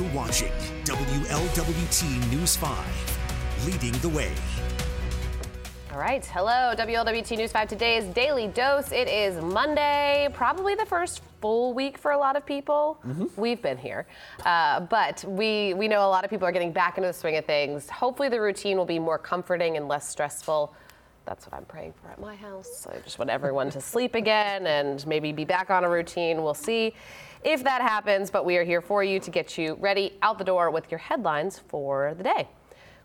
You're watching WLWT News 5, leading the way. All right. Hello, WLWT News 5 today's daily dose. It is Monday, probably the first full week for a lot of people. Mm-hmm. We've been here. Uh, but we, we know a lot of people are getting back into the swing of things. Hopefully, the routine will be more comforting and less stressful. That's what I'm praying for at my house. I just want everyone to sleep again and maybe be back on a routine. We'll see if that happens, but we are here for you to get you ready out the door with your headlines for the day.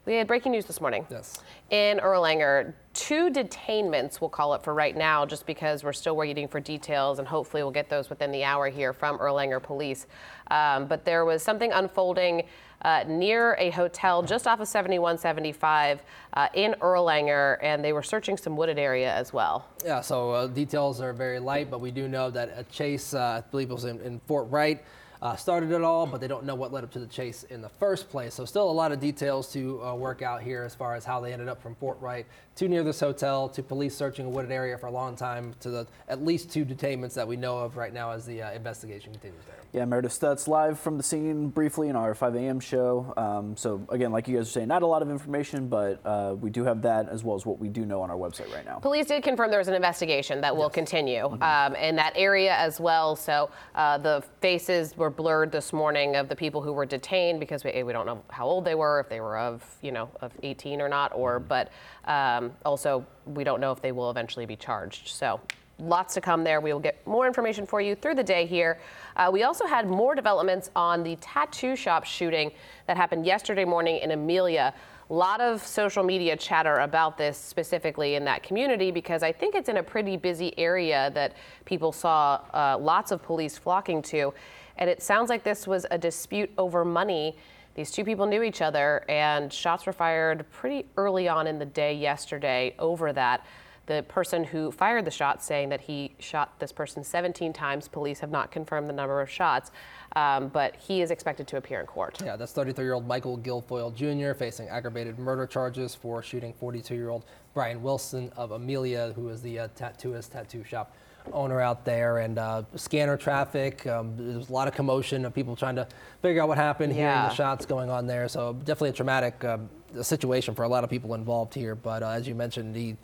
We had breaking news this morning. Yes. In Erlanger, two detainments, we'll call it for right now, just because we're still waiting for details, and hopefully we'll get those within the hour here from Erlanger Police. Um, but there was something unfolding uh, near a hotel just off of 7175 uh, in Erlanger, and they were searching some wooded area as well. Yeah, so uh, details are very light, but we do know that a chase, uh, I believe it was in, in Fort Wright, uh, started it all, but they don't know what led up to the chase in the first place. So still a lot of details to uh, work out here as far as how they ended up from Fort Wright to near this hotel to police searching a wooded area for a long time to the at least two detainments that we know of right now as the uh, investigation continues there. Yeah, Meredith Stutz live from the scene briefly in our 5 a.m. show. Um, so again, like you guys are saying, not a lot of information, but uh, we do have that as well as what we do know on our website right now. Police did confirm there was an investigation that will continue mm-hmm. um, in that area as well. So uh, the faces were blurred this morning of the people who were detained because we, we don't know how old they were, if they were of you know of 18 or not, or mm-hmm. but um, also we don't know if they will eventually be charged. So lots to come there. We will get more information for you through the day here. Uh, we also had more developments on the tattoo shop shooting that happened yesterday morning in Amelia. A lot of social media chatter about this specifically in that community because I think it's in a pretty busy area that people saw uh, lots of police flocking to. And it sounds like this was a dispute over money. These two people knew each other, and shots were fired pretty early on in the day yesterday over that the person who fired the shot saying that he shot this person 17 times. Police have not confirmed the number of shots, um, but he is expected to appear in court. Yeah, that's 33-year-old Michael Guilfoyle Jr. facing aggravated murder charges for shooting 42-year-old Brian Wilson of Amelia, who is the uh, tattooist tattoo shop owner out there and uh, scanner traffic. Um, there's a lot of commotion of people trying to figure out what happened, yeah. hearing the shots going on there. So definitely a traumatic um, situation for a lot of people involved here. But uh, as you mentioned, the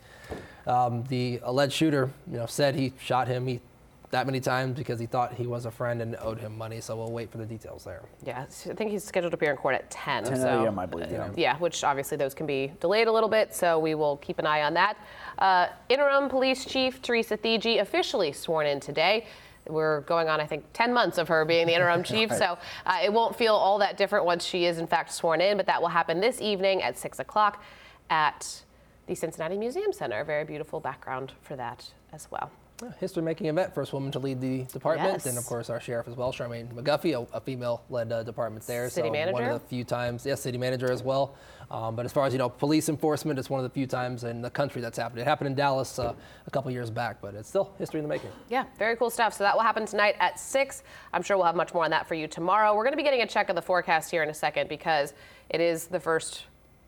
um, the alleged shooter, you know, said he shot him he, that many times because he thought he was a friend and owed him money. So we'll wait for the details there. Yeah, I think he's scheduled to appear in court at 10. 10 so, a.m., I believe. Yeah. yeah, which obviously those can be delayed a little bit. So we will keep an eye on that. Uh, interim Police Chief Teresa Theetge officially sworn in today. We're going on, I think, 10 months of her being the interim chief, right. so uh, it won't feel all that different once she is, in fact, sworn in. But that will happen this evening at 6 o'clock at the Cincinnati Museum Center. Very beautiful background for that as well. History making event, first woman to lead the department, yes. and of course our sheriff as well, Charmaine McGuffey, a, a female led uh, department there. City so manager. One of the few times, yes, city manager as well. Um, but as far as you know, police enforcement, it's one of the few times in the country that's happened. It happened in Dallas uh, a couple years back, but it's still history in the making. Yeah, very cool stuff. So that will happen tonight at 6. I'm sure we'll have much more on that for you tomorrow. We're going to be getting a check of the forecast here in a second because it is the first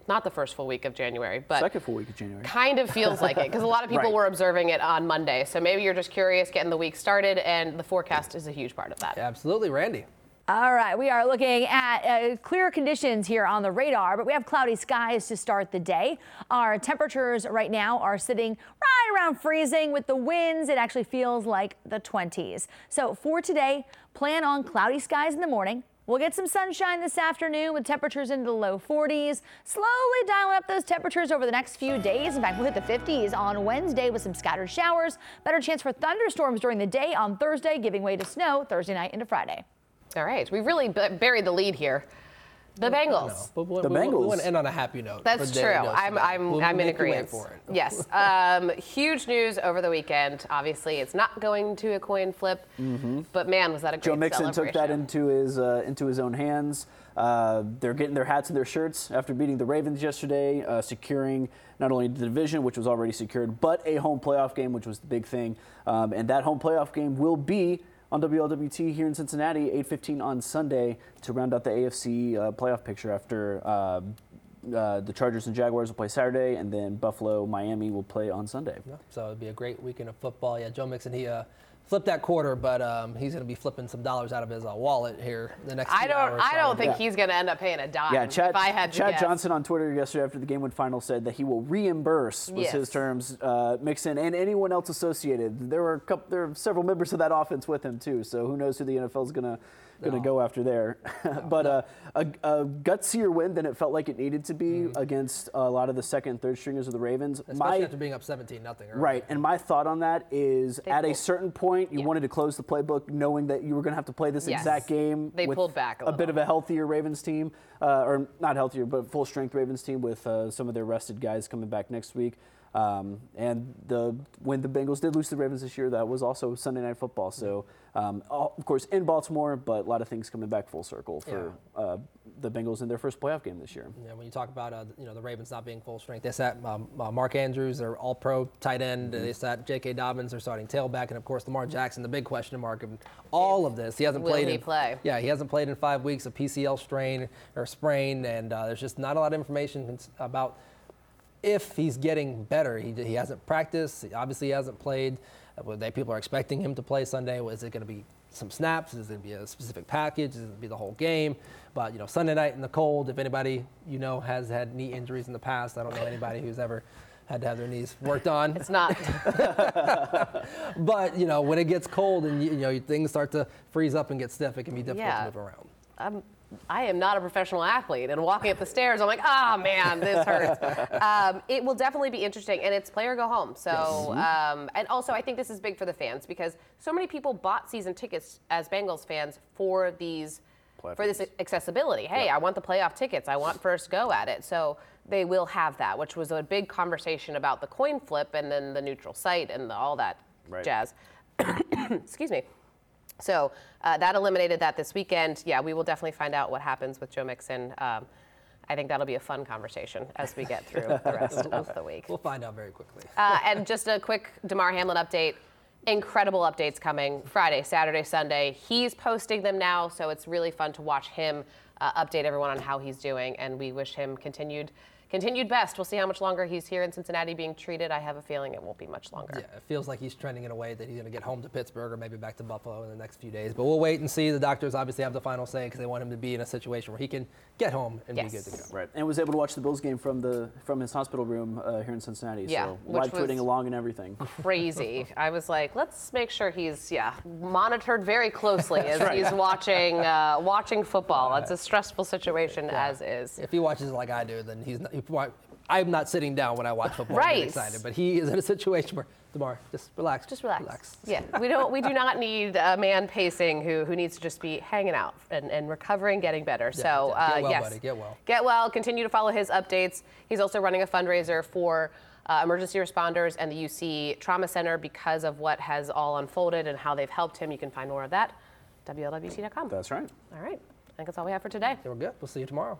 not the first full week of January, but second full week of January. Kind of feels like it because a lot of people right. were observing it on Monday. So maybe you're just curious, getting the week started, and the forecast is a huge part of that. Absolutely, Randy. All right, we are looking at uh, clear conditions here on the radar, but we have cloudy skies to start the day. Our temperatures right now are sitting right around freezing with the winds. It actually feels like the 20s. So for today, plan on cloudy skies in the morning. We'll get some sunshine this afternoon with temperatures into the low 40s. Slowly dialing up those temperatures over the next few days. In fact, we'll hit the 50s on Wednesday with some scattered showers. Better chance for thunderstorms during the day on Thursday, giving way to snow Thursday night into Friday. All right, we've really buried the lead here. The Bengals. No, but we, the we, Bengals. We want to end on a happy note. That's true. I'm, I'm, we'll I'm in agreement. Yes. Um, huge news over the weekend. Obviously, it's not going to a coin flip, mm-hmm. but man, was that a great Joe Mixon took that into his uh, into his own hands. Uh, they're getting their hats and their shirts after beating the Ravens yesterday, uh, securing not only the division, which was already secured, but a home playoff game, which was the big thing. Um, and that home playoff game will be on WLWT here in Cincinnati, 8:15 on Sunday to round out the AFC uh, playoff picture. After uh, uh, the Chargers and Jaguars will play Saturday, and then Buffalo, Miami will play on Sunday. Yeah, so it'll be a great weekend of football. Yeah, Joe Mixon he uh, flip that quarter, but um, he's going to be flipping some dollars out of his uh, wallet here the next. I don't. hours, I don't think Yeah. he's going to end up paying a dime. Yeah, Chad, if I had to Chad guess. Johnson on Twitter yesterday after the game went final said that he will reimburse was Yes. his terms, uh, Mixon and anyone else associated. There were a couple, there are several members of that offense with him too, so who knows who the NFL is gonna gonna No. go after there. but uh, a, a gutsier win than it felt like it needed to be against a lot of the second and third stringers of the Ravens. Especially My after being up 17 nothing. Right, and my thought on that is They at a certain point, you Yeah. wanted to close the playbook knowing that you were going to have to play this Yes. exact game. They with pulled back a bit of a healthier Ravens team, uh, or not healthier, but full strength Ravens team with uh, some of their rested guys coming back next week. Um, and the when the Bengals did lose to the Ravens this year, that was also Sunday Night Football. So, um, all, of course, in Baltimore, but a lot of things coming back full circle for uh, the Bengals in their first playoff game this year. Yeah, when you talk about uh, you know the Ravens not being full strength, they sat um, uh, Mark Andrews, their All-Pro tight end. Mm-hmm. They sat J.K. Dobbins, their starting tailback, and of course Lamar Jackson, the big question mark of all of this. He hasn't Will played. he in, play? Yeah, he hasn't played in five weeks, a PCL strain or sprain, and uh, there's just not a lot of information about if he's getting better. He, he hasn't practiced. Obviously, he hasn't played. Uh, well, They people are expecting him to play Sunday. Is it going to be some snaps? Is it going to be a specific package? Is it going to be the whole game? But you know, Sunday night in the cold. If anybody you know has had knee injuries in the past, I don't know anybody who's ever had to have their knees worked on. It's not. But you know, when it gets cold and you, you know things start to freeze up and get stiff, it can be difficult Yeah. to move around. I'm, I am not a professional athlete, and walking up the stairs, I'm like, ah, man, this hurts. um, it will definitely be interesting, and it's play or go home. So, um, and also, I think this is big for the fans because so many people bought season tickets as Bengals fans for these. Playoff For this accessibility, hey, I want the playoff tickets. I want first go at it. So they will have that, which was a big conversation about the coin flip and then the neutral site and the, all that Right. jazz. Excuse me. So uh, that eliminated that this weekend. Yeah, we will definitely find out what happens with Joe Mixon. Um, I think that'll be a fun conversation as we get through the rest of the week. We'll find out very quickly. Uh, and just a quick Damar Hamlin update. Incredible updates coming Friday, Saturday, Sunday. He's posting them now, so it's really fun to watch him uh, update everyone on how he's doing. And we wish him continued continued best. We'll see how much longer he's here in Cincinnati being treated. I have a feeling it won't be much longer. Yeah, it feels like he's trending in a way that he's going to get home to Pittsburgh or maybe back to Buffalo in the next few days. But we'll wait and see. The doctors obviously have the final say because they want him to be in a situation where he can get home and Yes. be good to go. Right, and was able to watch the Bills game from the from his hospital room uh, here in Cincinnati. Yeah, so live tweeting along and everything. crazy. I was like, let's make sure he's yeah monitored very closely as he's watching uh, watching football. It's a stressful situation as is. If he watches like I do, then he's not. He, wa- I'm not sitting down when I watch football. and get Right. excited, but he is in a situation where Damar, just relax. Just relax. Relax. Yeah, we don't. We do not need a man pacing who who needs to just be hanging out and, and recovering, getting better. so yeah. Get uh, well, yes, buddy. Get well. Get well. Continue to follow his updates. He's also running a fundraiser for. Uh, emergency responders and the UC Trauma Center because of what has all unfolded and how they've helped him. You can find more of that WLWT.com. That's right. All right. I think that's all we have for today. Okay, we're good. We'll see you tomorrow.